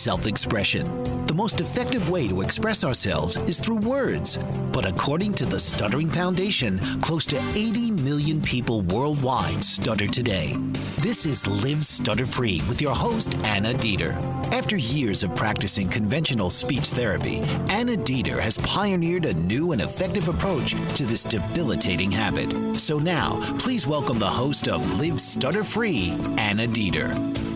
Self expression. The most effective way to express ourselves is through words. But according to the Stuttering Foundation, close to 80 million people worldwide stutter today. This is Live Stutter Free with your host, Anna Dieter. After years of practicing conventional speech therapy, Anna Dieter has pioneered a new and effective approach to this debilitating habit. So now, please welcome the host of Live Stutter Free, Anna Dieter.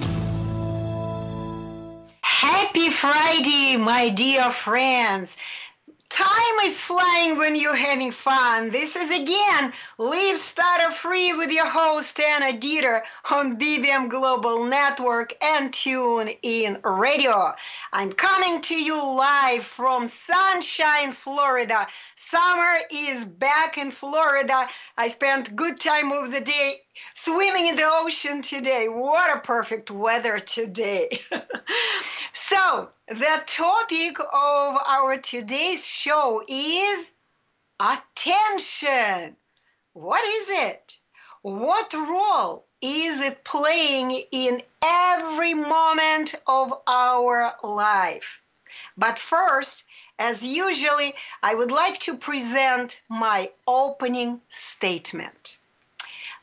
Happy Friday, my dear friends. Time is flying when you're having fun. This is again Live Stutter Free with your host Anna Dieter on BBM Global Network and Tune in Radio. I'm coming to you live from Sunshine, Florida. Summer is back in Florida. I spent good time of the day swimming in the ocean today. What a perfect weather today. so, the topic of our today's show is attention. What is it? What role is it playing in every moment of our life? But first, as usually, I would like to present my opening statement.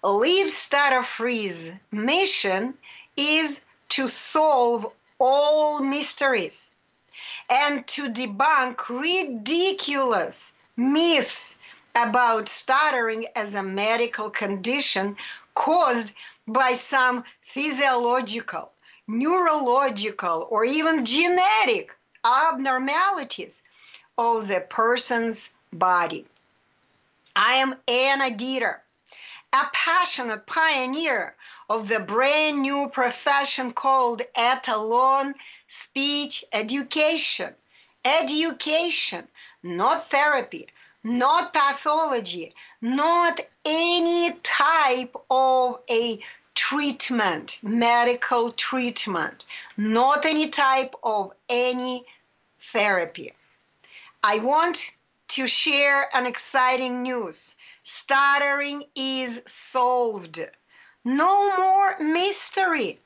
Live Stutter Free's mission is to solve all mysteries and to debunk ridiculous myths about stuttering as a medical condition caused by some physiological, neurological, or even genetic abnormalities of the person's body. I am Anna Dieter a passionate pioneer of the brand new profession called etalon speech education. Education, not therapy, not pathology, not any type of a treatment, medical treatment, not any type of any therapy. I want to share an exciting news stuttering is solved. No more mystery.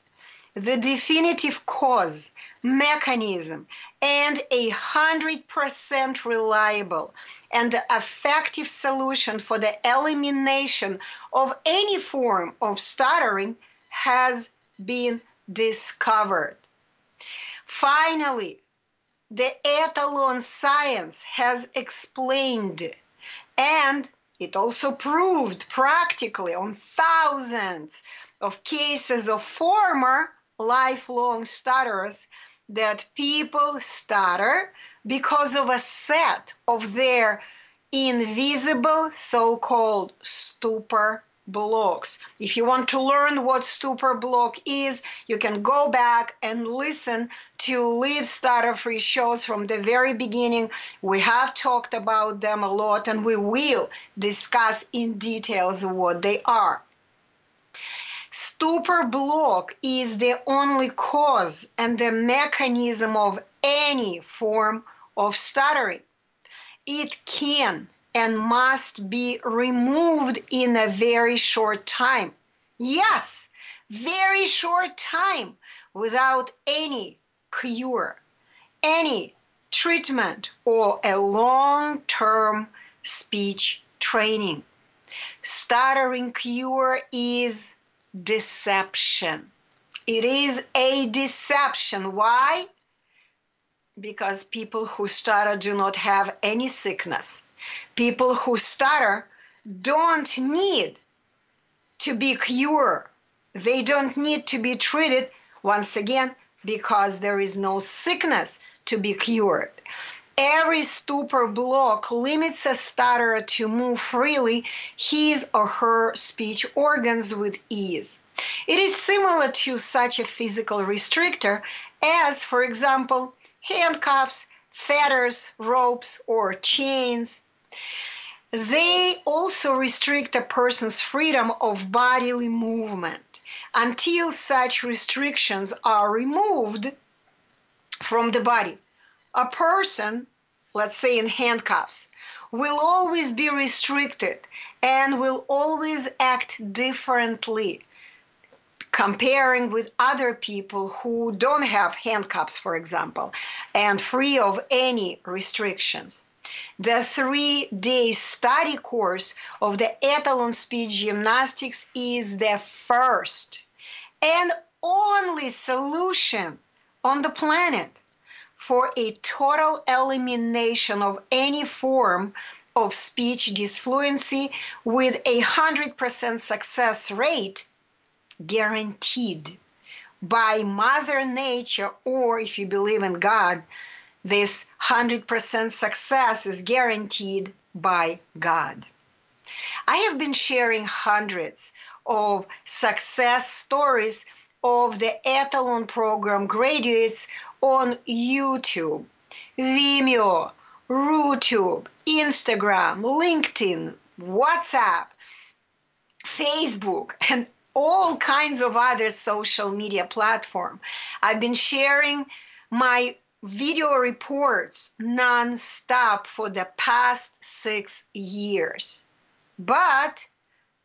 The definitive cause, mechanism, and a hundred percent reliable and effective solution for the elimination of any form of stuttering has been discovered. Finally, the etalon science has explained and it also proved practically on thousands of cases of former lifelong stutterers that people stutter because of a set of their invisible so called stupor blocks. If you want to learn what stupor block is, you can go back and listen to Live Stutter Free shows from the very beginning. We have talked about them a lot and we will discuss in details what they are. Stupor block is the only cause and the mechanism of any form of stuttering. it can and must be removed in a very short time. Yes, very short time without any cure, any treatment, or a long term speech training. Stuttering cure is deception. It is a deception. Why? Because people who stutter do not have any sickness. People who stutter don't need to be cured. They don't need to be treated once again because there is no sickness to be cured. Every stupor block limits a stutterer to move freely his or her speech organs with ease. It is similar to such a physical restrictor as, for example, handcuffs, fetters, ropes, or chains. They also restrict a person's freedom of bodily movement. Until such restrictions are removed from the body, a person, let's say in handcuffs, will always be restricted and will always act differently comparing with other people who don't have handcuffs, for example, and free of any restrictions. The three day study course of the Etalon Speech Gymnastics is the first and only solution on the planet for a total elimination of any form of speech disfluency with a 100% success rate guaranteed by Mother Nature, or if you believe in God, this 100% success is guaranteed by God. I have been sharing hundreds of success stories of the Etalon program graduates on YouTube, Vimeo, RuTube, Instagram, LinkedIn, WhatsApp, Facebook, and all kinds of other social media platform. I've been sharing my video reports non-stop for the past six years. But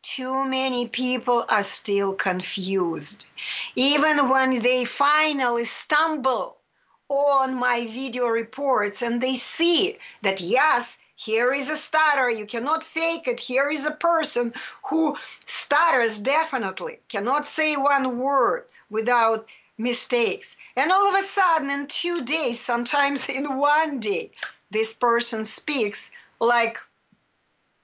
too many people are still confused. Even when they finally stumble on my video reports and they see that, yes, here is a stutter, you cannot fake it. Here is a person who stutters definitely, cannot say one word without mistakes. And all of a sudden, in two days, sometimes in one day, this person speaks like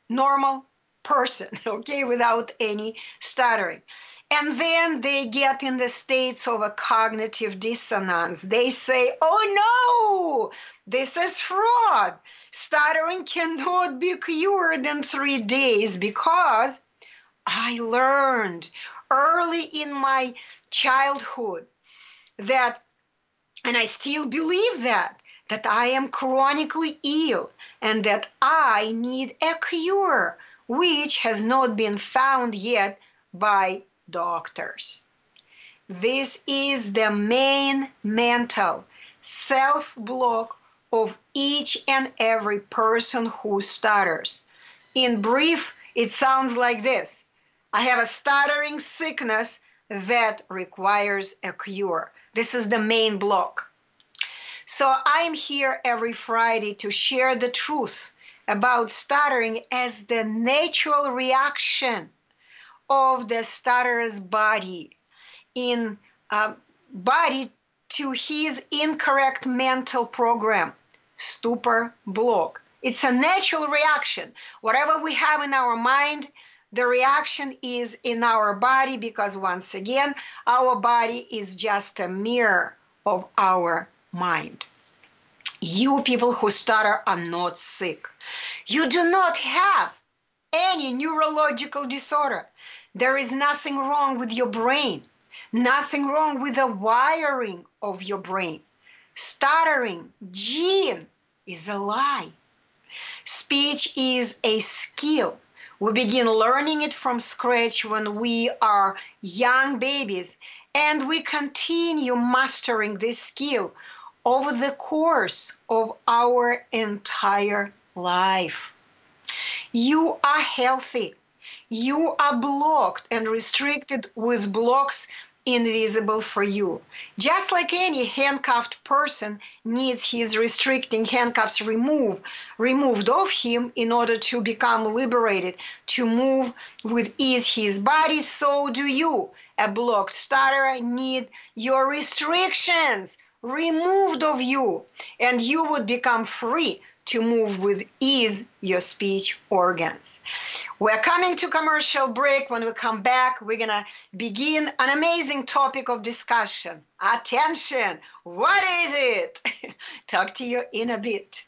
normal person, okay, without any stuttering. And then they get in the states of a cognitive dissonance. They say, oh no, this is fraud. Stuttering cannot be cured in three days because I learned early in my childhood that, and I still believe that, that I am chronically ill and that I need a cure which has not been found yet by doctors. This is the main mental self block of each and every person who stutters. In brief, it sounds like this I have a stuttering sickness that requires a cure. This is the main block. So I'm here every Friday to share the truth about stuttering as the natural reaction of the stutterer's body in uh, body to his incorrect mental program. Stupor block. It's a natural reaction. Whatever we have in our mind the reaction is in our body because once again our body is just a mirror of our mind you people who stutter are not sick. You do not have any neurological disorder. There is nothing wrong with your brain, nothing wrong with the wiring of your brain. Stuttering, gene, is a lie. Speech is a skill. We begin learning it from scratch when we are young babies, and we continue mastering this skill over the course of our entire life. You are healthy. You are blocked and restricted with blocks invisible for you. Just like any handcuffed person needs his restricting handcuffs removed, removed off him in order to become liberated, to move with ease his body, so do you. A blocked starter need your restrictions removed of you, and you would become free to move with ease your speech organs. We're coming to commercial break. When we come back, we're going to begin an amazing topic of discussion. Attention! What is it? Talk to you in a bit.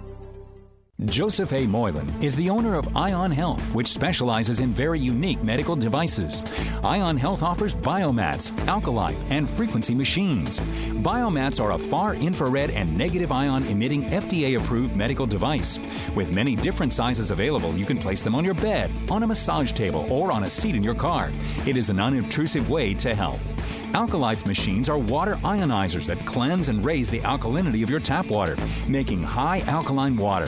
Joseph A. Moylan is the owner of Ion Health, which specializes in very unique medical devices. Ion Health offers biomats, alkalife, and frequency machines. Biomats are a far infrared and negative ion emitting FDA approved medical device. With many different sizes available, you can place them on your bed, on a massage table, or on a seat in your car. It is an unobtrusive way to health. Alkalife machines are water ionizers that cleanse and raise the alkalinity of your tap water, making high alkaline water.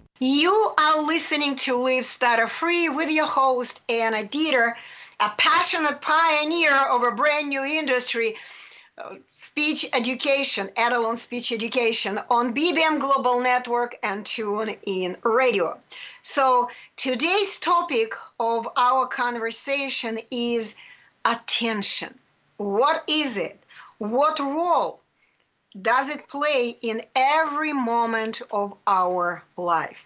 You are listening to Live Stutter Free with your host, Anna Dieter, a passionate pioneer of a brand new industry, uh, speech education, Etalon speech education on BBM Global Network and Tune in Radio. So today's topic of our conversation is attention. What is it? What role does it play in every moment of our life?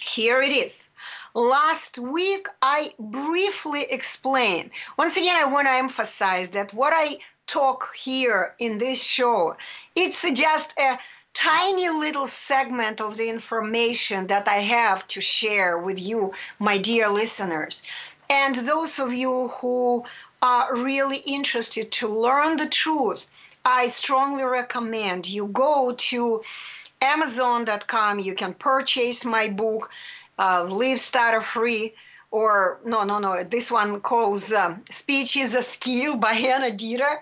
Here it is. Last week, I briefly explained. Once again, I want to emphasize that what I talk here in this show, it's just a tiny little segment of the information that I have to share with you, my dear listeners. And those of you who are really interested to learn the truth, I strongly recommend you go to Amazon.com. You can purchase my book, uh, Live Stutter Free, or no, no, no. This one calls um, Speech is a Skill by Anna Dieter.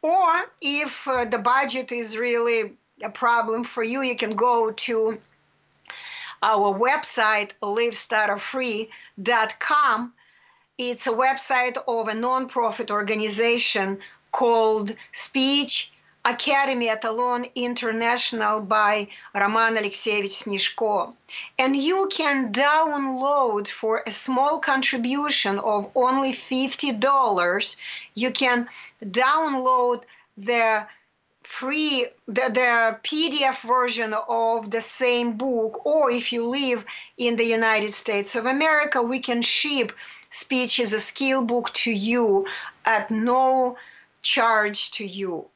Or if uh, the budget is really a problem for you, you can go to our website, livestutterfree.com. It's a website of a nonprofit organization called Speech Academy Etalon International by Roman Alexeyevich Snishko. And you can download for a small contribution of only $50. You can download the free the, the pdf version of the same book or if you live in the united states of america we can ship speech is a skill book to you at no charge to you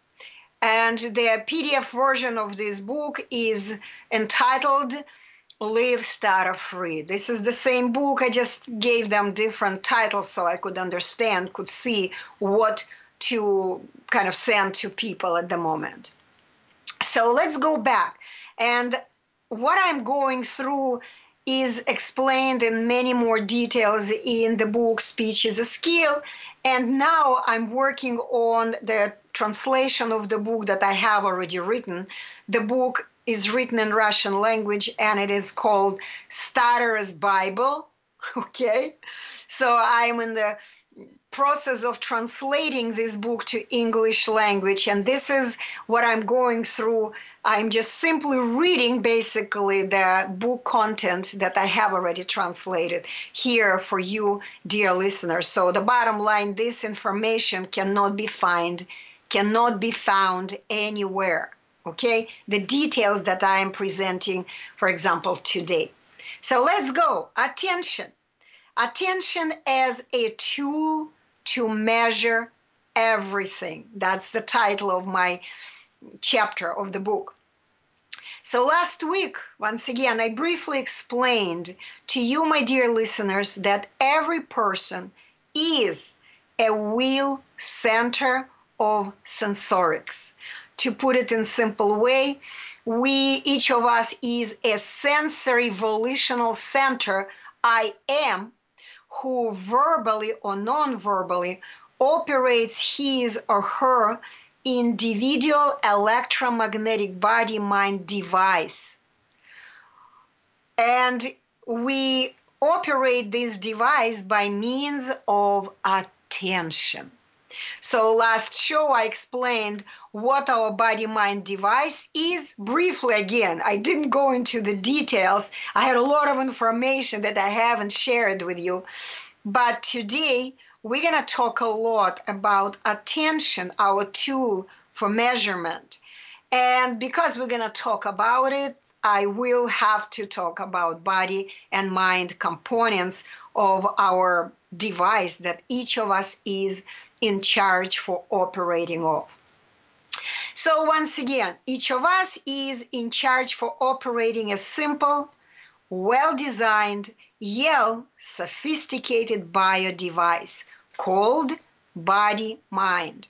and the PDF version of this book is entitled Live Stutter Free. This is the same book. I just gave them different titles so I could understand, could see what to kind of send to people at the moment. So let's go back. And what I'm going through is explained in many more details in the book Speech is a Skill. And now I'm working on the translation of the book that I have already written. The book is written in Russian language and it is called Stutterer's Bible. Okay, so I'm in the process of translating this book to English language, and this is what I'm going through. I'm just simply reading basically the book content that I have already translated here for you, dear listeners. So the bottom line, this information cannot be found, cannot be found anywhere. Okay, the details that I am presenting, for example, today. So let's go. Attention. Attention as a tool to measure everything. That's the title of my chapter of the book. So last week, once again, I briefly explained to you, my dear listeners, that every person is a wheel center of sensorics. To put it in simple way, we each of us is a sensory volitional center. I am who verbally or non-verbally operates his or her individual electromagnetic body mind device. And we operate this device by means of attention. So, last show I explained what our body mind device is briefly again. I didn't go into the details, I had a lot of information that I haven't shared with you. But today, we're going to talk a lot about attention, our tool for measurement. And because we're going to talk about it, I will have to talk about body and mind components of our device that each of us is in charge for operating of. So once again, each of us is in charge for operating a simple, well-designed, yet sophisticated bio device called body-mind.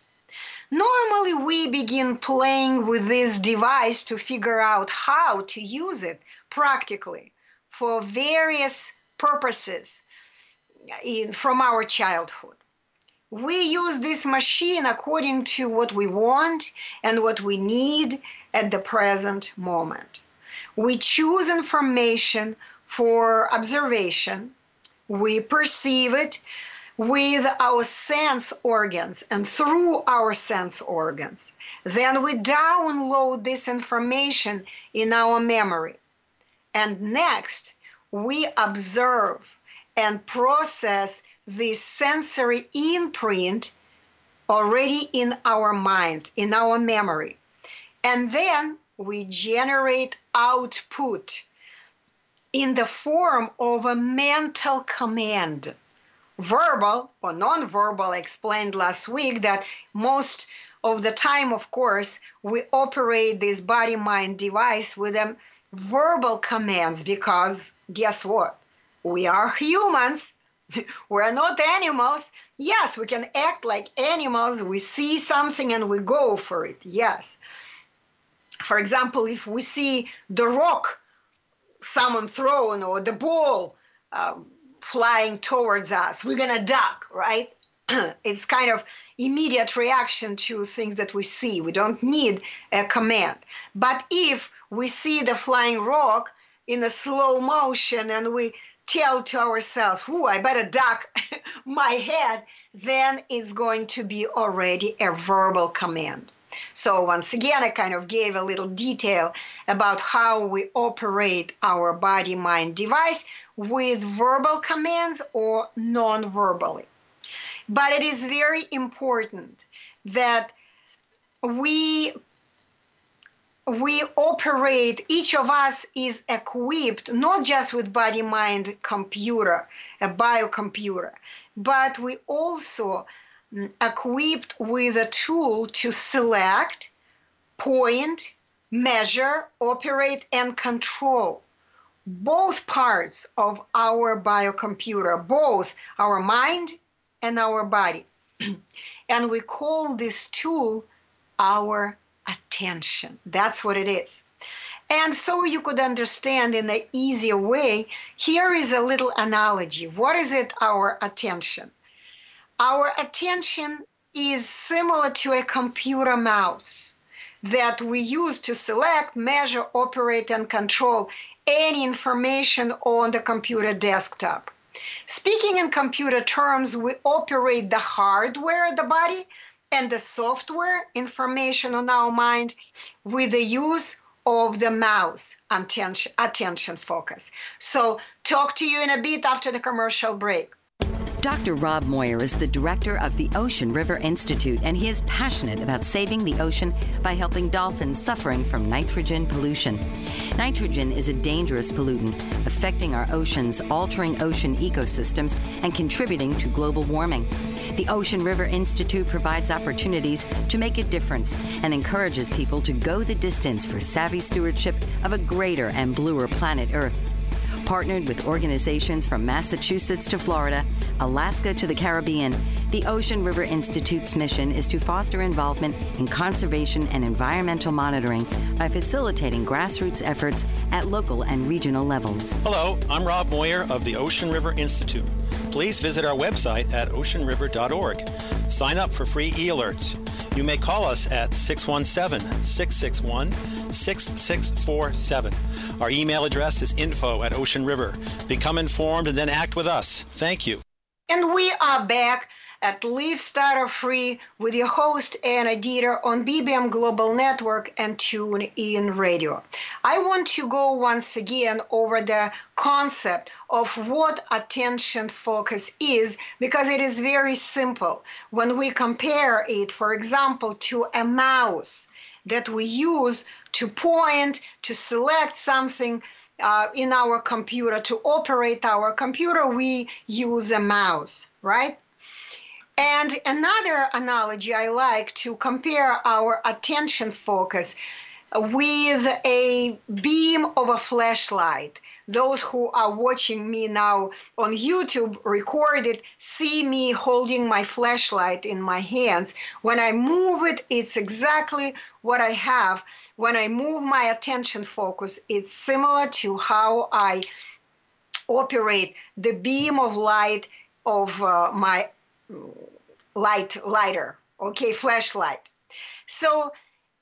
Normally, we begin playing with this device to figure out how to use it practically for various purposes in, from our childhood we use this machine according to what we want and what we need at the present moment. We choose information for observation, we perceive it with our sense organs and through our sense organs. Then we download this information in our memory. And next, we observe and process this sensory imprint already in our mind, in our memory. And then we generate output in the form of a mental command. Verbal or non-verbal, I explained last week that most of the time, of course, we operate this body-mind device with them verbal commands because guess what? We are humans we're not animals. Yes, we can act like animals. We see something and we go for it. Yes. For example, if we see the rock someone thrown or the ball uh, flying towards us, we're going to duck, right? it's kind of immediate reaction to things that we see. We don't need a command. But if we see the flying rock in a slow motion and we tell to ourselves, "Whoo, I better duck my head," then it's going to be already a verbal command. So once again, I kind of gave a little detail about how we operate our body-mind device with verbal commands or non-verbally. But it is very important that we we operate, each of us is equipped not just with body mind computer, a biocomputer, but we also equipped with a tool to select, point, measure, operate, and control both parts of our biocomputer, both our mind and our body. and we call this tool our attention. That's what it is. And so you could understand in an easier way, here is a little analogy. What is it, our attention? Our attention is similar to a computer mouse that we use to select, measure, operate, and control any information on the computer desktop. Speaking in computer terms, we operate the hardware the body and the software information on our mind with the use of the mouse attention, attention focus. So, talk to you in a bit after the commercial break. Dr. Rob Moir is the director of the Ocean River Institute, and he is passionate about saving the ocean by helping dolphins suffering from nitrogen pollution. Nitrogen is a dangerous pollutant affecting our oceans, altering ocean ecosystems, and contributing to global warming. The Ocean River Institute provides opportunities to make a difference and encourages people to go the distance for savvy stewardship of a greater and bluer planet Earth partnered with organizations from Massachusetts to Florida, Alaska to the Caribbean. The Ocean River Institute's mission is to foster involvement in conservation and environmental monitoring by facilitating grassroots efforts at local and regional levels. Hello, I'm Rob Moir of the Ocean River Institute. Please visit our website at oceanriver.org. Sign up for free e alerts. You may call us at 617 661 6647. Our email address is info at Ocean River. Become informed and then act with us. Thank you. And we are back at Live Stutter Free with your host Anna Dieter on BBM Global Network and Tune In Radio. I want to go once again over the concept of what attention focus is because it is very simple. When we compare it, for example, to a mouse that we use to point, to select something uh, in our computer, to operate our computer, we use a mouse, right? And another analogy I like to compare our attention focus with a beam of a flashlight. Those who are watching me now on YouTube recorded see me holding my flashlight in my hands. When I move it, it's exactly what I have. When I move my attention focus, it's similar to how I operate the beam of light of uh, my light lighter, okay, flashlight. So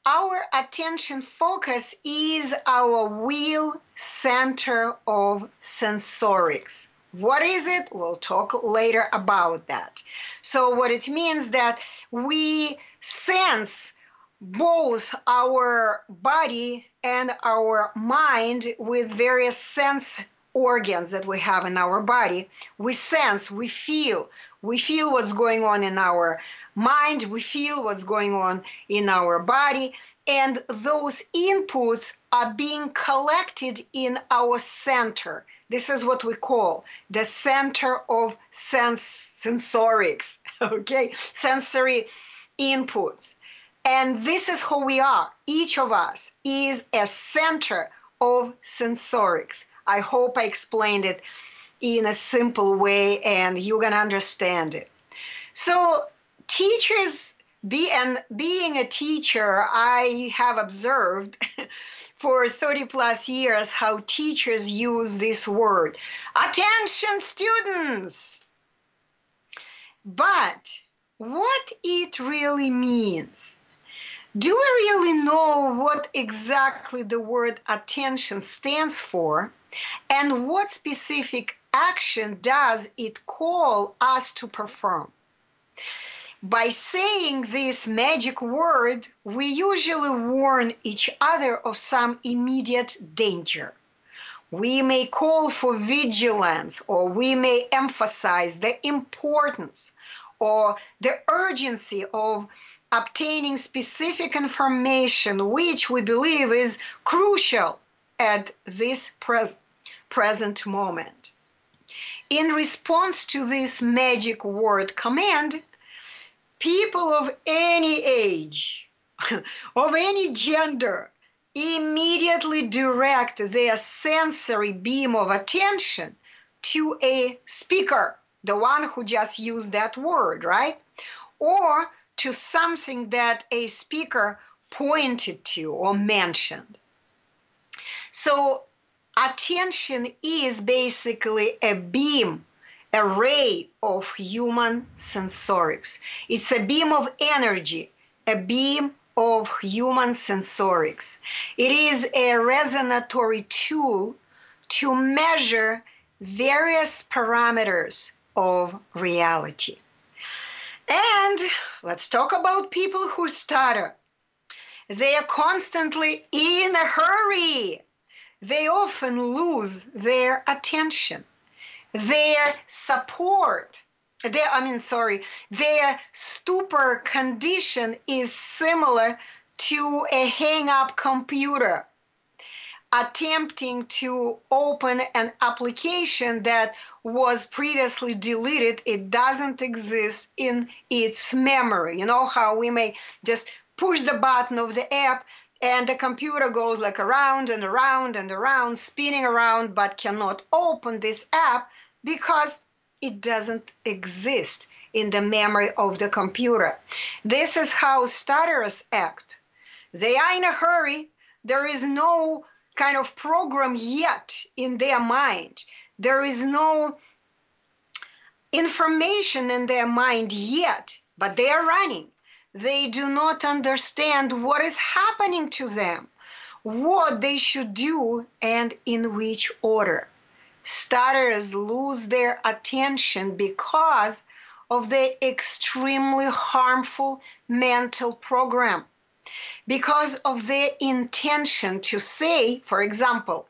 our attention focus is our wheel center of sensorics. What is it? We'll talk later about that. So, what it means that we sense both our body and our mind with various sense organs that we have in our body. We sense, we feel, we feel what's going on in our mind, we feel what's going on in our body, and those inputs are being collected in our center. This is what we call the center of sense sensorics, okay? Sensory inputs. And this is who we are. Each of us is a center of sensorics. I hope I explained it in a simple way and you're going to understand it. So, teachers be and being a teacher i have observed for 30 plus years how teachers use this word. Attention students! But what it really means do we really know what exactly the word attention stands for? And what specific action does it call us to perform by saying this magic word, we usually warn each other of some immediate danger. We may call for vigilance, or we may emphasize the importance or the urgency of obtaining specific information which we believe is crucial at this pres- present moment. In response to this magic word command, people of any age, of any gender, immediately direct their sensory beam of attention to a speaker, the one who just used that word, right? Or to something that a speaker pointed to or mentioned. So, attention is basically a beam, a ray of human sensorics. It's a beam of energy, a beam of human sensorics. It is a resonatory tool to measure various parameters of reality. And let's talk about people who stutter. They are constantly in a hurry. They often lose their attention, their support. Their, I mean, sorry, their stupor condition is similar to a hang up computer attempting to open an application that was previously deleted, it doesn't exist in its memory. You know how we may just push the button of the app and the computer goes like around and around and around, spinning around, but cannot open this app because it doesn't exist in the memory of the computer. This is how stutterers act. They are in a hurry. There is no kind of program yet in their mind. There is no information in their mind yet, but they are running. They do not understand what is happening to them, what they should do, and in which order. Stutterers lose their attention because of the extremely harmful mental program because of their intention to say, for example,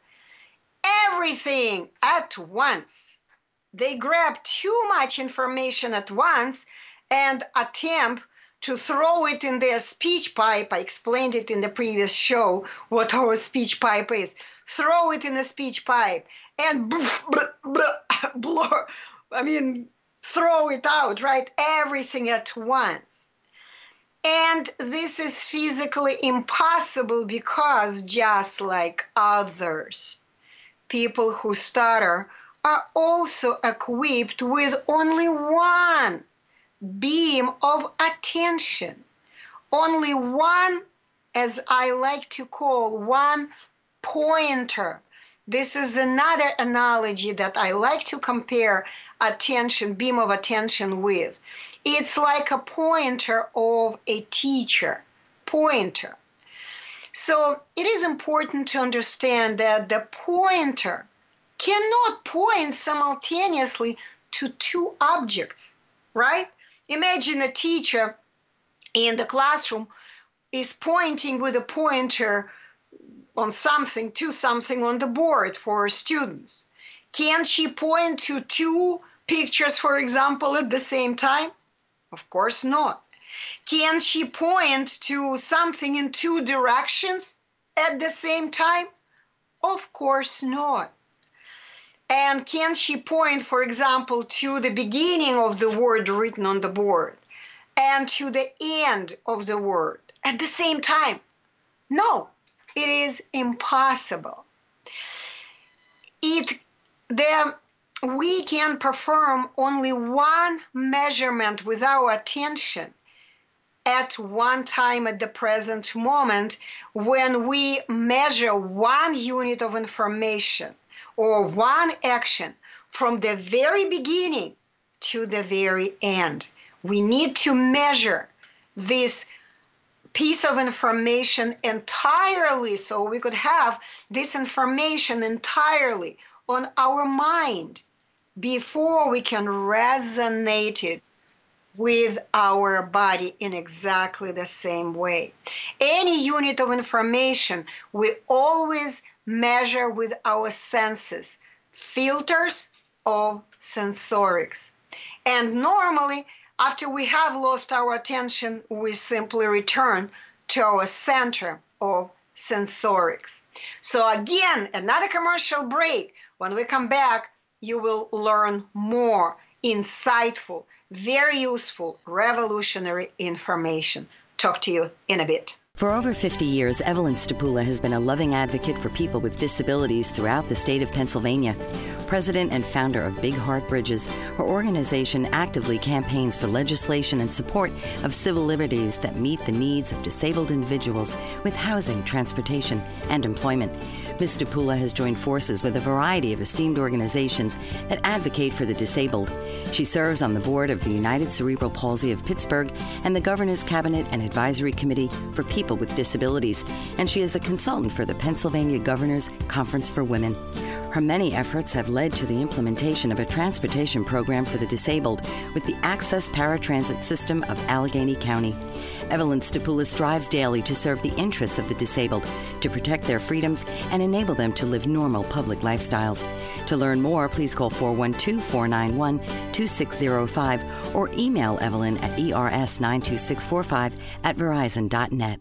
everything at once. They grab too much information at once and attempt to throw it in their speech pipe. I explained it in the previous show what our speech pipe is. Throw it in a speech pipe and blow, I mean, throw it out, right? Everything at once. And this is physically impossible because, just like others, people who stutter are also equipped with only one beam of attention, only one, as I like to call one pointer. This is another analogy that I like to compare attention, beam of attention with. It's like a pointer of a teacher, pointer. So it is important to understand that the pointer cannot point simultaneously to two objects, right? Imagine a teacher in the classroom is pointing with a pointer on something to something on the board for students. Can she point to two pictures, for example, at the same time? Of course not. Can she point to something in two directions at the same time? Of course not. And can she point, for example, to the beginning of the word written on the board and to the end of the word at the same time? No, it is impossible. It the we can perform only one measurement with our attention at one time at the present moment when we measure one unit of information or one action from the very beginning to the very end. We need to measure this piece of information entirely so we could have this information entirely on our mind before we can resonate it with our body in exactly the same way. Any unit of information we always measure with our senses, filters of sensorics. And normally, after we have lost our attention, we simply return to our center of sensorics. So, again, another commercial break. When we come back, you will learn more insightful, very useful, revolutionary information. Talk to you in a bit. For over 50 years, Evelyn Stapula has been a loving advocate for people with disabilities throughout the state of Pennsylvania. President and founder of Big Heart Bridges, her organization actively campaigns for legislation and support of civil liberties that meet the needs of disabled individuals with housing, transportation, and employment. Ms. Stupula has joined forces with a variety of esteemed organizations that advocate for the disabled. She serves on the board of the United Cerebral Palsy of Pittsburgh and the Governor's Cabinet and Advisory Committee for People with Disabilities, and she is a consultant for the Pennsylvania Governor's Conference for Women. Her many efforts have led to the implementation of a transportation program for the disabled with the Access Paratransit System of Allegheny County. Evelyn Stupula strives daily to serve the interests of the disabled, to protect their freedoms, and enable them to live normal public lifestyles. To learn more, please call 412 491 2605 or email Evelyn at ers92645 at verizon.net.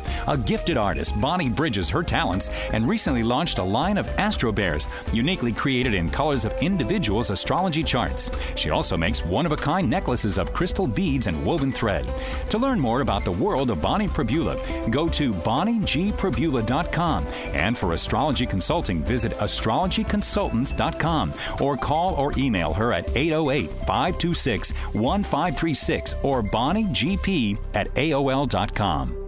A gifted artist, Bonnie bridges her talents and recently launched a line of Astro Bears, uniquely created in colors of individuals' astrology charts. She also makes one of a kind necklaces of crystal beads and woven thread. To learn more about the world of Bonnie Perbula, go to bonniegperbula.com. And for astrology consulting, visit astrologyconsultants.com or call or email her at 808 526 1536 or bonniegp at AOL.com.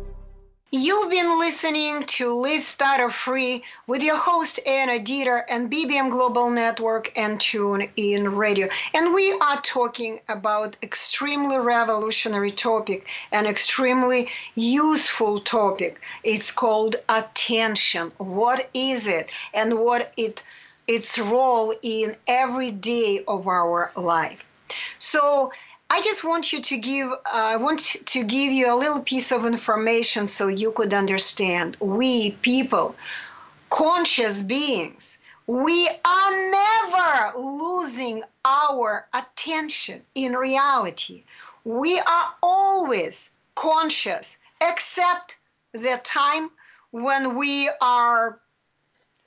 You've been listening to Live Stutter Free with your host Anna Dieter and BBM Global Network and TuneIn Radio. And we are talking about extremely revolutionary topic, an extremely useful topic. It's called attention. What is it and what it its role in every day of our life. So I just want you to give uh, I want to give you a little piece of information so you could understand. We people, conscious beings, we are never losing our attention in reality. We are always conscious except the time when we are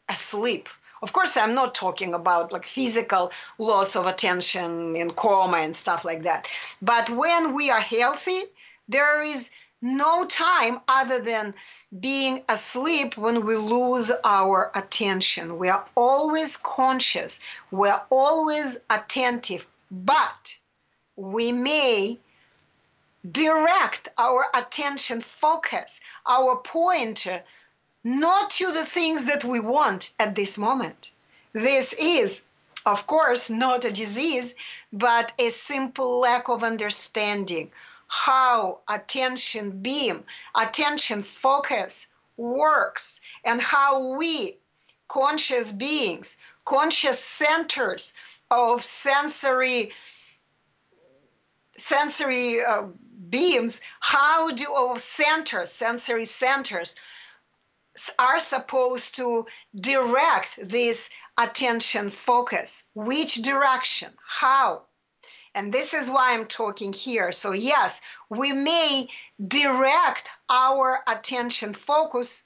asleep of course, I'm not talking about like physical loss of attention in coma and stuff like that. But when we are healthy, there is no time other than being asleep when we lose our attention. We are always conscious, we're always attentive, but we may direct our attention focus, our pointer not to the things that we want at this moment. This is, of course, not a disease, but a simple lack of understanding how attention beam, attention focus works, and how we, conscious beings, conscious centers of sensory sensory uh, beams, how do of centers, sensory centers, are supposed to direct this attention focus. Which direction? How? And this is why I'm talking here. So, yes, we may direct our attention focus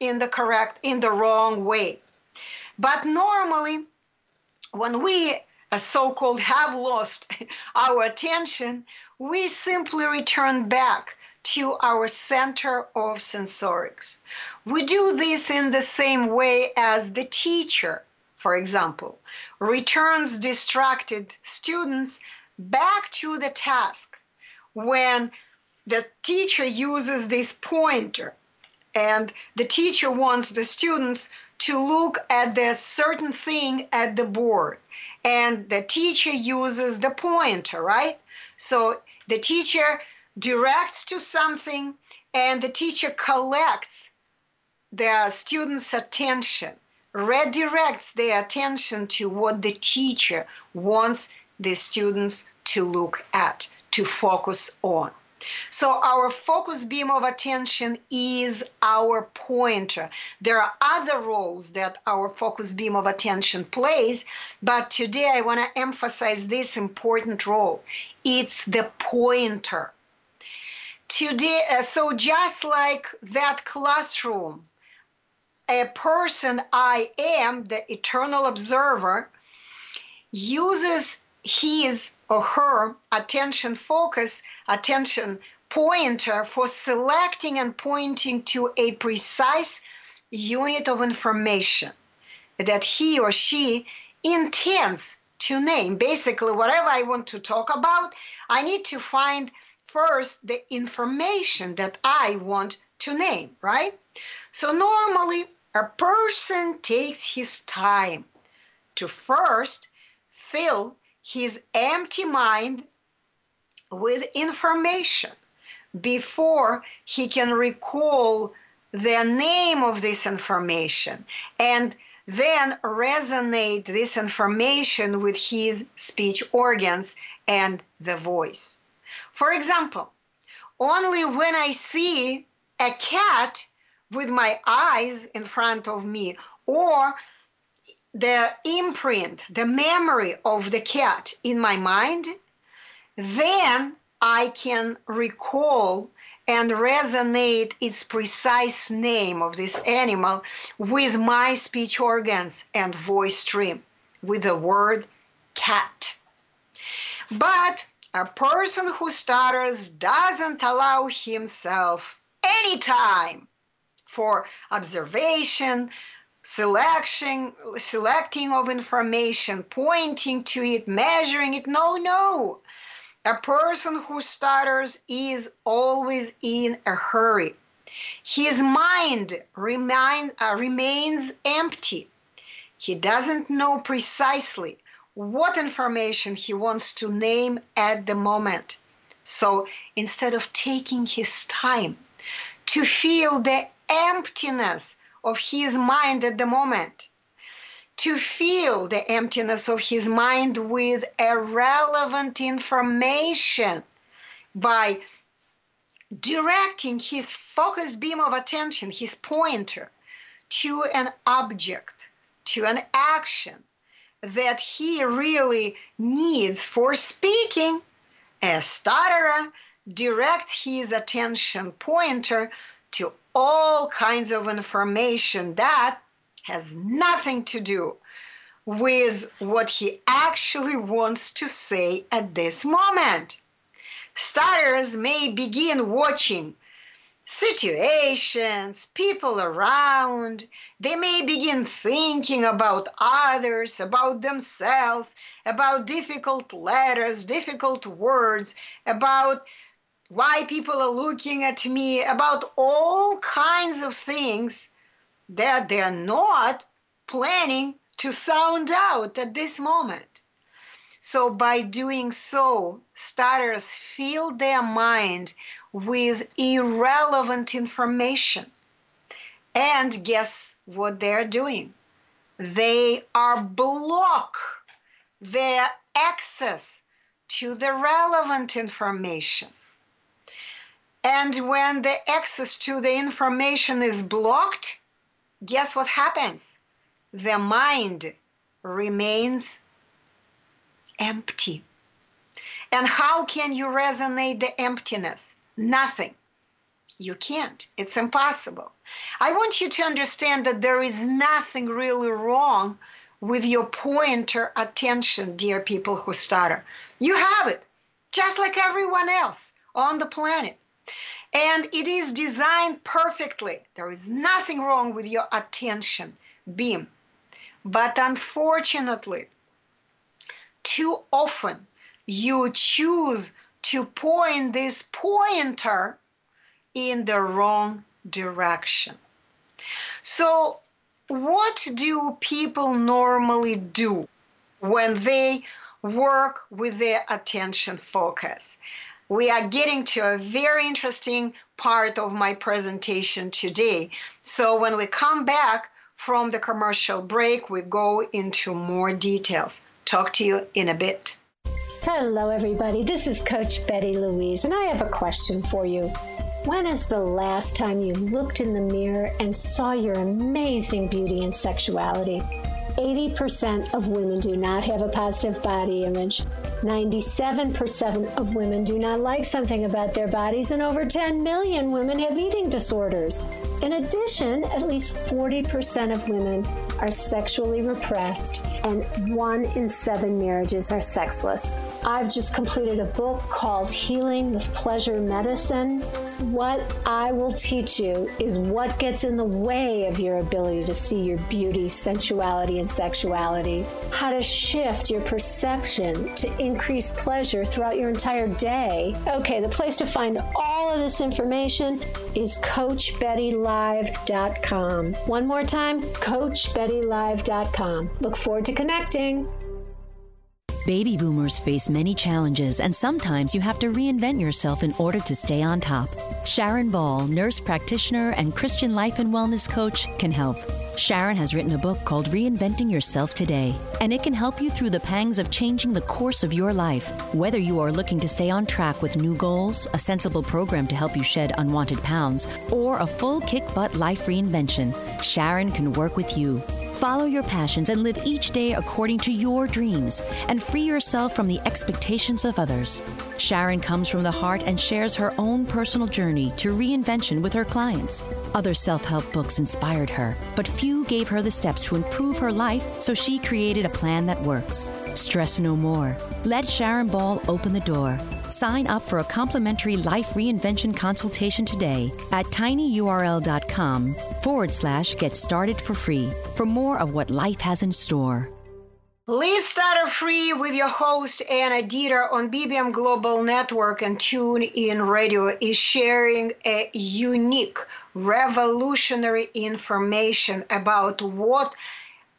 in the correct, in the wrong way. But normally, when we uh, so called have lost our attention, we simply return back to our center of sensorics. We do this in the same way as the teacher, for example, returns distracted students back to the task when the teacher uses this pointer and the teacher wants the students to look at the certain thing at the board and the teacher uses the pointer right so the teacher directs to something and the teacher collects the students' attention, redirects their attention to what the teacher wants the students to look at, to focus on. So, our focus beam of attention is our pointer. There are other roles that our focus beam of attention plays, but today I want to emphasize this important role. It's the pointer today uh, so just like that classroom a person I am, the eternal observer, uses his or her attention focus, attention pointer for selecting and pointing to a precise unit of information that he or she intends to name. Basically, whatever I want to talk about, I need to find first the information that I want to name, right? So normally a person takes his time to first fill his empty mind with information before he can recall the name of this information and then resonate this information with his speech organs and the voice. For example, only when I see a cat with my eyes in front of me or the imprint, the memory of the cat in my mind, then I can recall and resonate its precise name of this animal with my speech organs and voice stream with the word cat. But a person who stutters doesn't allow himself any time for observation, selection, selecting of information, pointing to it, measuring it. No, no. A person who stutters is always in a hurry. His mind uh, remains empty. He doesn't know precisely what information he wants to name at the moment. So instead of taking his time to feel the emptiness of his mind at the moment, to fill the emptiness of his mind with irrelevant information by directing his focused beam of attention, his pointer, to an object, to an action that he really needs for speaking. A stutterer directs his attention pointer to all kinds of information that has nothing to do with what he actually wants to say at this moment. Stutterers may begin watching situations, people around. They may begin thinking about others, about themselves, about difficult letters, difficult words, about why people are looking at me, about all kinds of things that they're not planning to sound out at this moment. So, by doing so, starters fill their mind with irrelevant information. And guess what they're doing? They are block their access to the relevant information. And when the access to the information is blocked, guess what happens? The mind remains empty. And how can you resonate the emptiness? Nothing. You can't. It's impossible. I want you to understand that there is nothing really wrong with your pointer attention, dear people who stutter. You have it, just like everyone else on the planet and it is designed perfectly. There is nothing wrong with your attention beam. But unfortunately, too often you choose to point this pointer in the wrong direction. So, what do people normally do when they work with their attention focus? we are getting to a very interesting part of my presentation today. So when we come back from the commercial break, we go into more details. Talk to you in a bit. Hello, everybody. This is Coach Betty Louise, and I have a question for you. When is the last time you looked in the mirror and saw your amazing beauty and sexuality? 80% of women do not have a positive body image. 97% of women do not like something about their bodies, and over 10 million women have eating disorders. In addition, at least 40% of women are sexually repressed, and one in seven marriages are sexless. I've just completed a book called Healing with Pleasure Medicine. What I will teach you is what gets in the way of your ability to see your beauty, sensuality, and sexuality, how to shift your perception to increase pleasure throughout your entire day. Okay, the place to find all of this information is CoachBettyLive.com. One more time, CoachBettyLive.com. Look forward to connecting. Baby boomers face many challenges, and sometimes you have to reinvent yourself in order to stay on top. Sharon Ball, nurse practitioner and Christian life and wellness coach, can help. Sharon has written a book called Reinventing Yourself Today, and it can help you through the pangs of changing the course of your life. Whether you are looking to stay on track with new goals, a sensible program to help you shed unwanted pounds, or a full kick butt life reinvention, Sharon can work with you. Follow your passions and live each day according to your dreams and free yourself from the expectations of others. Sharon comes from the heart and shares her own personal journey to reinvention with her clients. Other self help books inspired her, but few gave her the steps to improve her life, so she created a plan that works. Stress no more. Let Sharon Ball open the door. Sign up for a complimentary life reinvention consultation today at tinyurl.com forward slash get started for free for more of what life has in store. Live Stutter Free with your host Anna Dieter on BBM Global Network and TuneIn Radio is sharing a unique, revolutionary information about what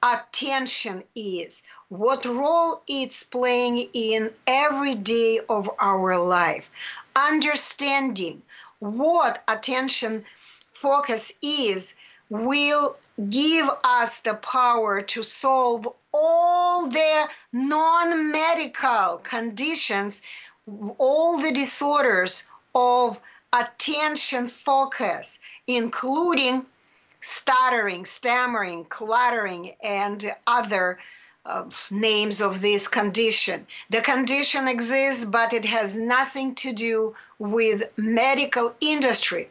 attention is, what role it's playing in every day of our life. Understanding what attention focus is will give us the power to solve all the non medical conditions, all the disorders of attention focus, including stuttering, stammering, cluttering, and other uh, names of this condition. The condition exists, but it has nothing to do with medical industry.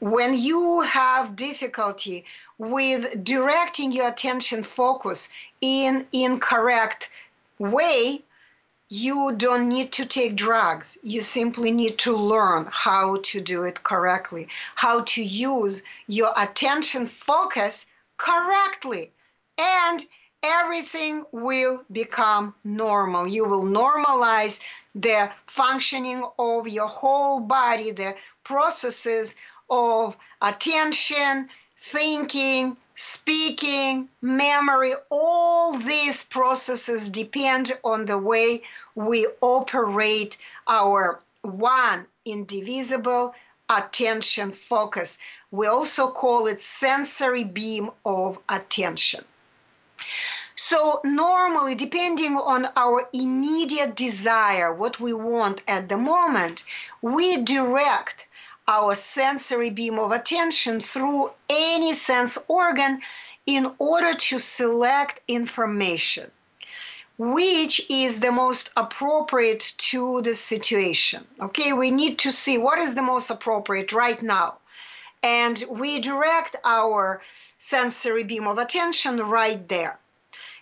When you have difficulty with directing your attention focus in incorrect way you don't need to take drugs you simply need to learn how to do it correctly how to use your attention focus correctly and everything will become normal you will normalize the functioning of your whole body the processes of attention thinking, speaking, memory, all these processes depend on the way we operate our one indivisible attention focus. We also call it sensory beam of attention. So, normally, depending on our immediate desire, what we want at the moment, we direct our sensory beam of attention through any sense organ in order to select information which is the most appropriate to the situation. Okay, we need to see what is the most appropriate right now. And we direct our sensory beam of attention right there.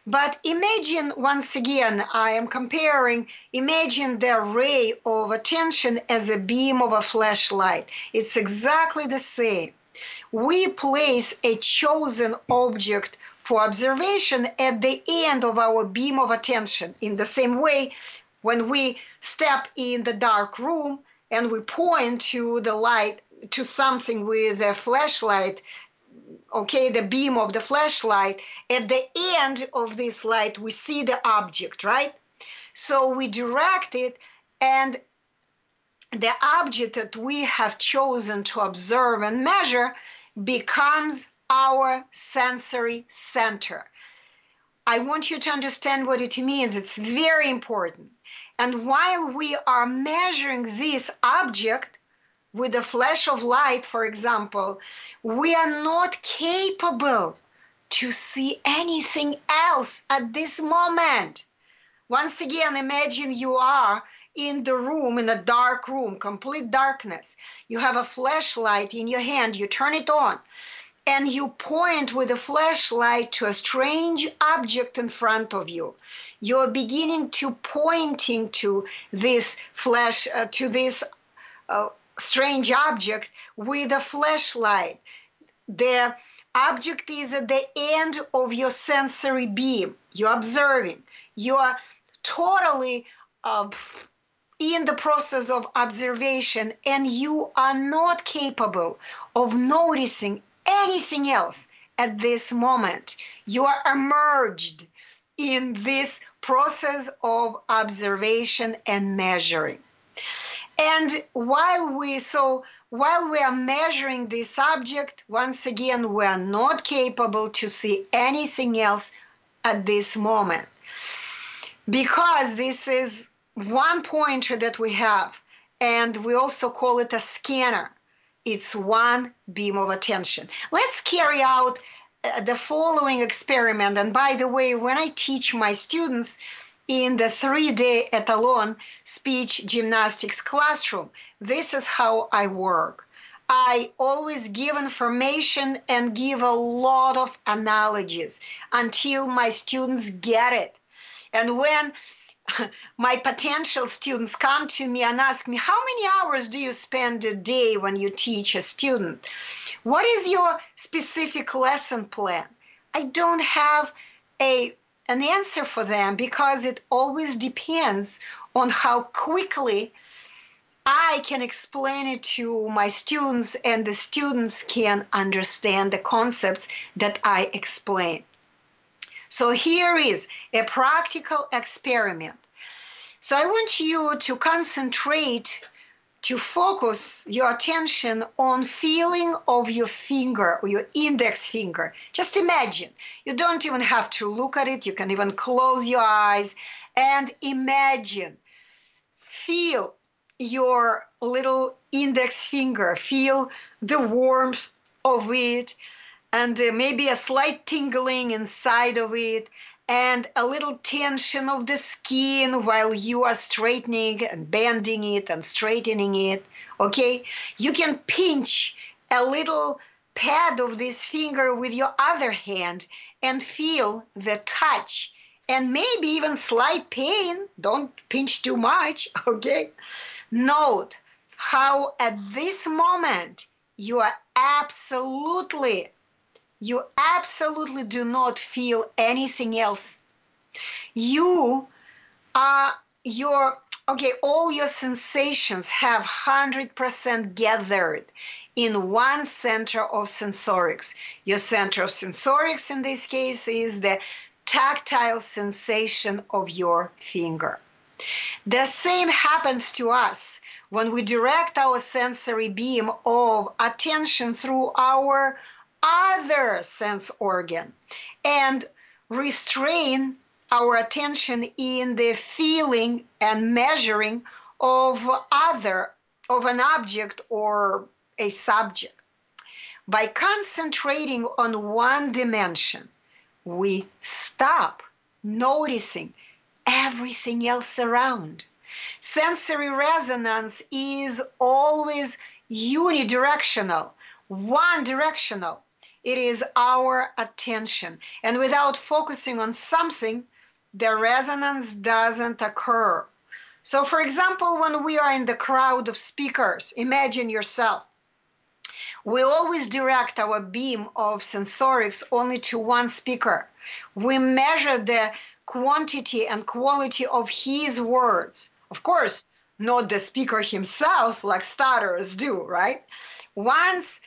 But imagine once again, I am comparing, imagine the ray of attention as a beam of a flashlight. It's exactly the same. We place a chosen object for observation at the end of our beam of attention. In the same way, when we step in the dark room and we point to the light, to something with a flashlight, okay, the beam of the flashlight, at the end of this light, we see the object, right? So we direct it, and the object that we have chosen to observe and measure becomes our sensory center. I want you to understand what it means. It's very important. And while we are measuring this object, with a flash of light, for example, we are not capable to see anything else at this moment. Once again, imagine you are in the room, in a dark room, complete darkness. You have a flashlight in your hand, you turn it on, and you point with a flashlight to a strange object in front of you. You're beginning to pointing to this flash, uh, to this uh, strange object with a flashlight. The object is at the end of your sensory beam. You're observing. You are totally uh, in the process of observation, and you are not capable of noticing anything else at this moment. You are emerged in this process of observation and measuring. And while we so while we are measuring this object, once again, we are not capable to see anything else at this moment. Because this is one pointer that we have, and we also call it a scanner. It's one beam of attention. Let's carry out uh, the following experiment. And by the way, when I teach my students in the three day Etalon speech gymnastics classroom, this is how I work. I always give information and give a lot of analogies until my students get it. And when my potential students come to me and ask me, How many hours do you spend a day when you teach a student? What is your specific lesson plan? I don't have a an answer for them because it always depends on how quickly I can explain it to my students and the students can understand the concepts that I explain. So here is a practical experiment. So I want you to concentrate to focus your attention on feeling of your finger or your index finger. Just imagine. You don't even have to look at it. You can even close your eyes and imagine. Feel your little index finger. Feel the warmth of it and uh, maybe a slight tingling inside of it and a little tension of the skin while you are straightening and bending it and straightening it. Okay, you can pinch a little pad of this finger with your other hand and feel the touch and maybe even slight pain. Don't pinch too much, okay? Note how at this moment you are absolutely you absolutely do not feel anything else. You are your, okay, all your sensations have 100% gathered in one center of sensorics. Your center of sensorics in this case is the tactile sensation of your finger. The same happens to us when we direct our sensory beam of attention through our other sense organ and restrain our attention in the feeling and measuring of other of an object or a subject. By concentrating on one dimension we stop noticing everything else around. Sensory resonance is always unidirectional one directional it is our attention. And without focusing on something, the resonance doesn't occur. So, for example, when we are in the crowd of speakers, imagine yourself. We always direct our beam of sensorics only to one speaker. We measure the quantity and quality of his words. Of course, not the speaker himself, like stutterers do, right? Once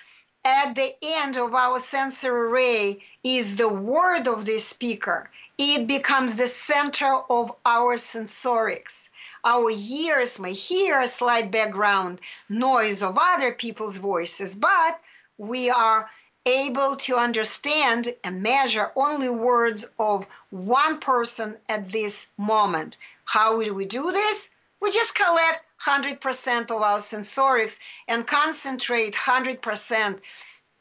at the end of our sensory array is the word of the speaker. It becomes the center of our sensorics. Our ears may hear a slight background noise of other people's voices, but we are able to understand and measure only words of one person at this moment. How will we do this? We just collect 100% of our sensorics and concentrate 100%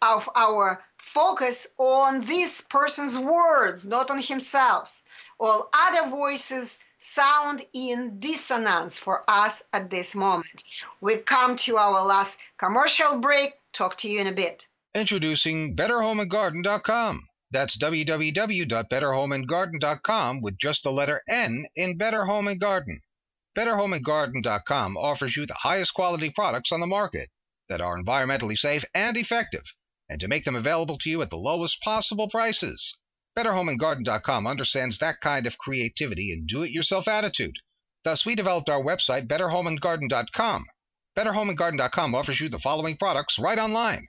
of our focus on this person's words, not on himself. All other voices sound in dissonance for us at this moment. We come to our last commercial break. Talk to you in a bit. Introducing BetterHomeAndGarden.com. That's www.betterhomeandgarden.com with just the letter N in Better Home and Garden. BetterHomeAndGarden.com offers you the highest quality products on the market that are environmentally safe and effective, and to make them available to you at the lowest possible prices. BetterHomeAndGarden.com understands that kind of creativity and do-it-yourself attitude. Thus, we developed our website, BetterHomeAndGarden.com. BetterHomeAndGarden.com offers you the following products right online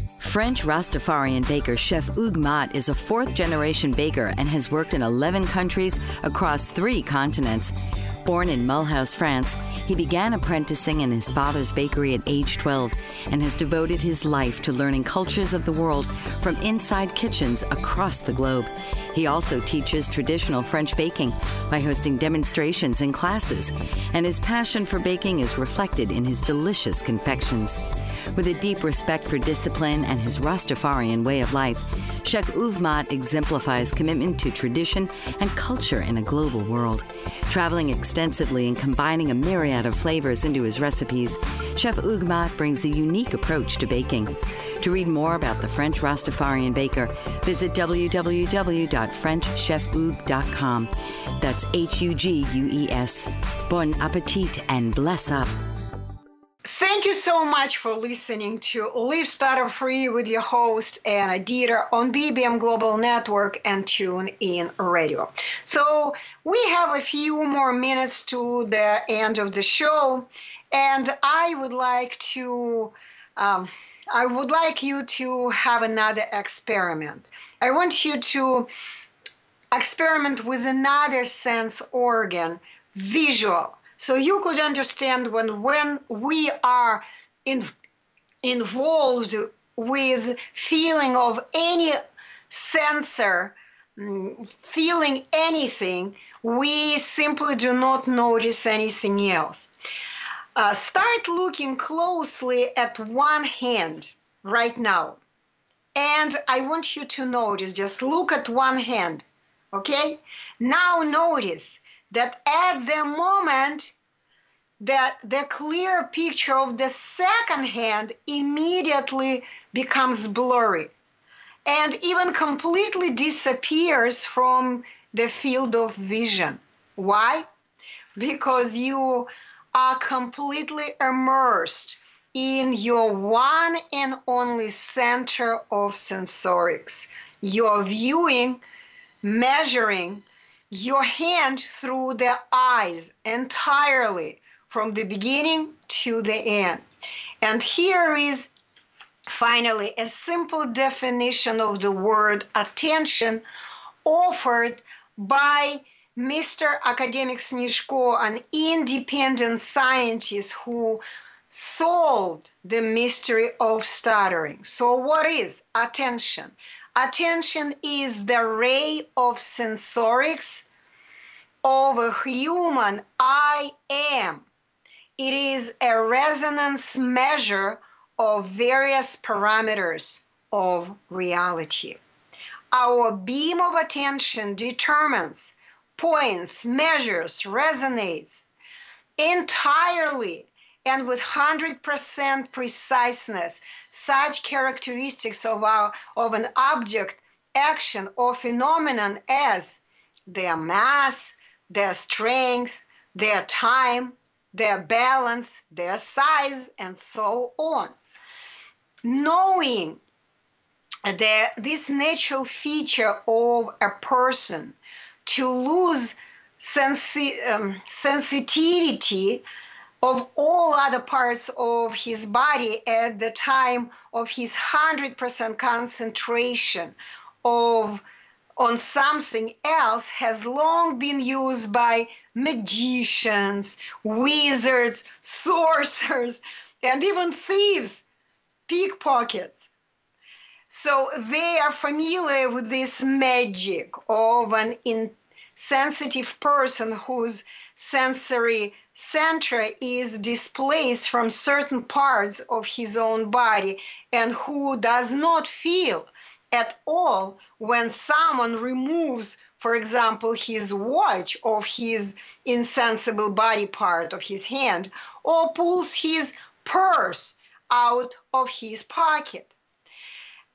French Rastafarian baker Chef Hugues Mott is a fourth generation baker and has worked in 11 countries across three continents. Born in Mulhouse, France, he began apprenticing in his father's bakery at age 12 and has devoted his life to learning cultures of the world from inside kitchens across the globe. He also teaches traditional French baking by hosting demonstrations and classes, and his passion for baking is reflected in his delicious confections. With a deep respect for discipline and his Rastafarian way of life, Chef Hugues Mott exemplifies commitment to tradition and culture in a global world. Traveling extensively and combining a myriad of flavors into his recipes, Chef Mott brings a unique approach to baking. To read more about the French Rastafarian baker, visit www.frenchchefhugues.com. That's H U G U E S. Bon appetit and bless up. Thank you so much for listening to Live Stutter Free with your host Anna Dieter on BBM Global Network and Tune In Radio. So we have a few more minutes to the end of the show, and I would like to. Um, I would like you to have another experiment. I want you to experiment with another sense organ, visual so you could understand when when we are in, involved with feeling of any sensor, mm, feeling anything, we simply do not notice anything else. Uh, start looking closely at one hand right now. And I want you to notice, just look at one hand, okay? Now notice that at the moment that the clear picture of the second hand immediately becomes blurry and even completely disappears from the field of vision. Why? Because you are completely immersed in your one and only center of sensorics. You're viewing, measuring, your hand through the eyes entirely from the beginning to the end. And here is finally a simple definition of the word attention offered by Mr. Academic Snizhko, an independent scientist who solved the mystery of stuttering. So, what is attention? Attention is the ray of sensorics of a human I am. It is a resonance measure of various parameters of reality. Our beam of attention determines, points, measures, resonates entirely and with 100% preciseness such characteristics of, our, of an object, action, or phenomenon as their mass, their strength, their time, their balance, their size, and so on. Knowing that this natural feature of a person to lose sensi- um, sensitivity of all other parts of his body at the time of his 100% concentration of on something else has long been used by magicians, wizards, sorcerers, and even thieves, pickpockets. So they are familiar with this magic of an insensitive person whose sensory center is displaced from certain parts of his own body and who does not feel at all when someone removes for example his watch of his insensible body part of his hand or pulls his purse out of his pocket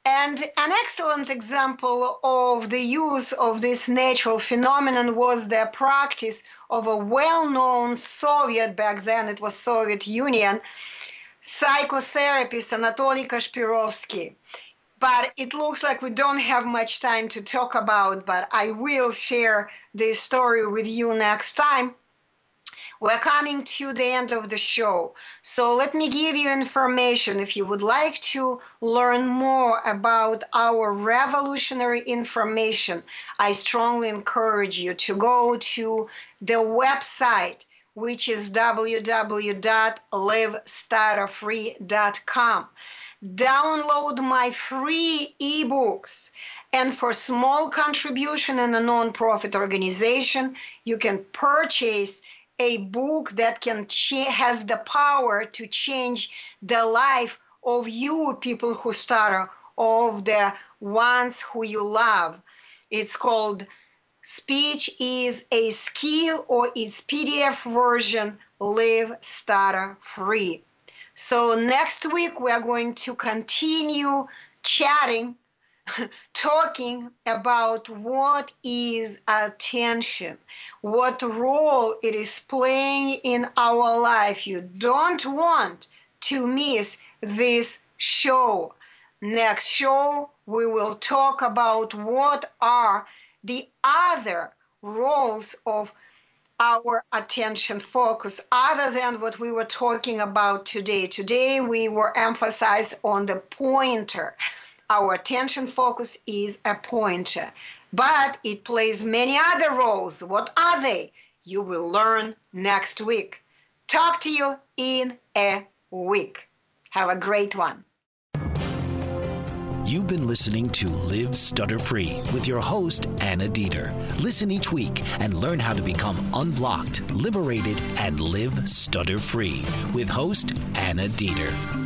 and an excellent example of the use of this natural phenomenon was the practice of a well-known Soviet, back then it was Soviet Union, psychotherapist Anatoly Kashpirovsky. But it looks like we don't have much time to talk about, but I will share this story with you next time. We're coming to the end of the show. So let me give you information. If you would like to learn more about our revolutionary information, I strongly encourage you to go to the website, which is www.livestutterfree.com. Download my free ebooks. And for small contribution in a nonprofit organization, you can purchase a book that can cha- has the power to change the life of you people who stutter of the ones who you love. It's called speech is a skill or its pdf version live stutter free. So next week we are going to continue chatting talking about what is attention, what role it is playing in our life. You don't want to miss this show. Next show, we will talk about what are the other roles of our attention focus other than what we were talking about today. Today, we were emphasized on the pointer our attention focus is a pointer, but it plays many other roles. What are they? You will learn next week. Talk to you in a week. Have a great one. You've been listening to Live Stutter Free with your host, Anna Dieter. Listen each week and learn how to become unblocked, liberated, and live stutter free with host Anna Dieter.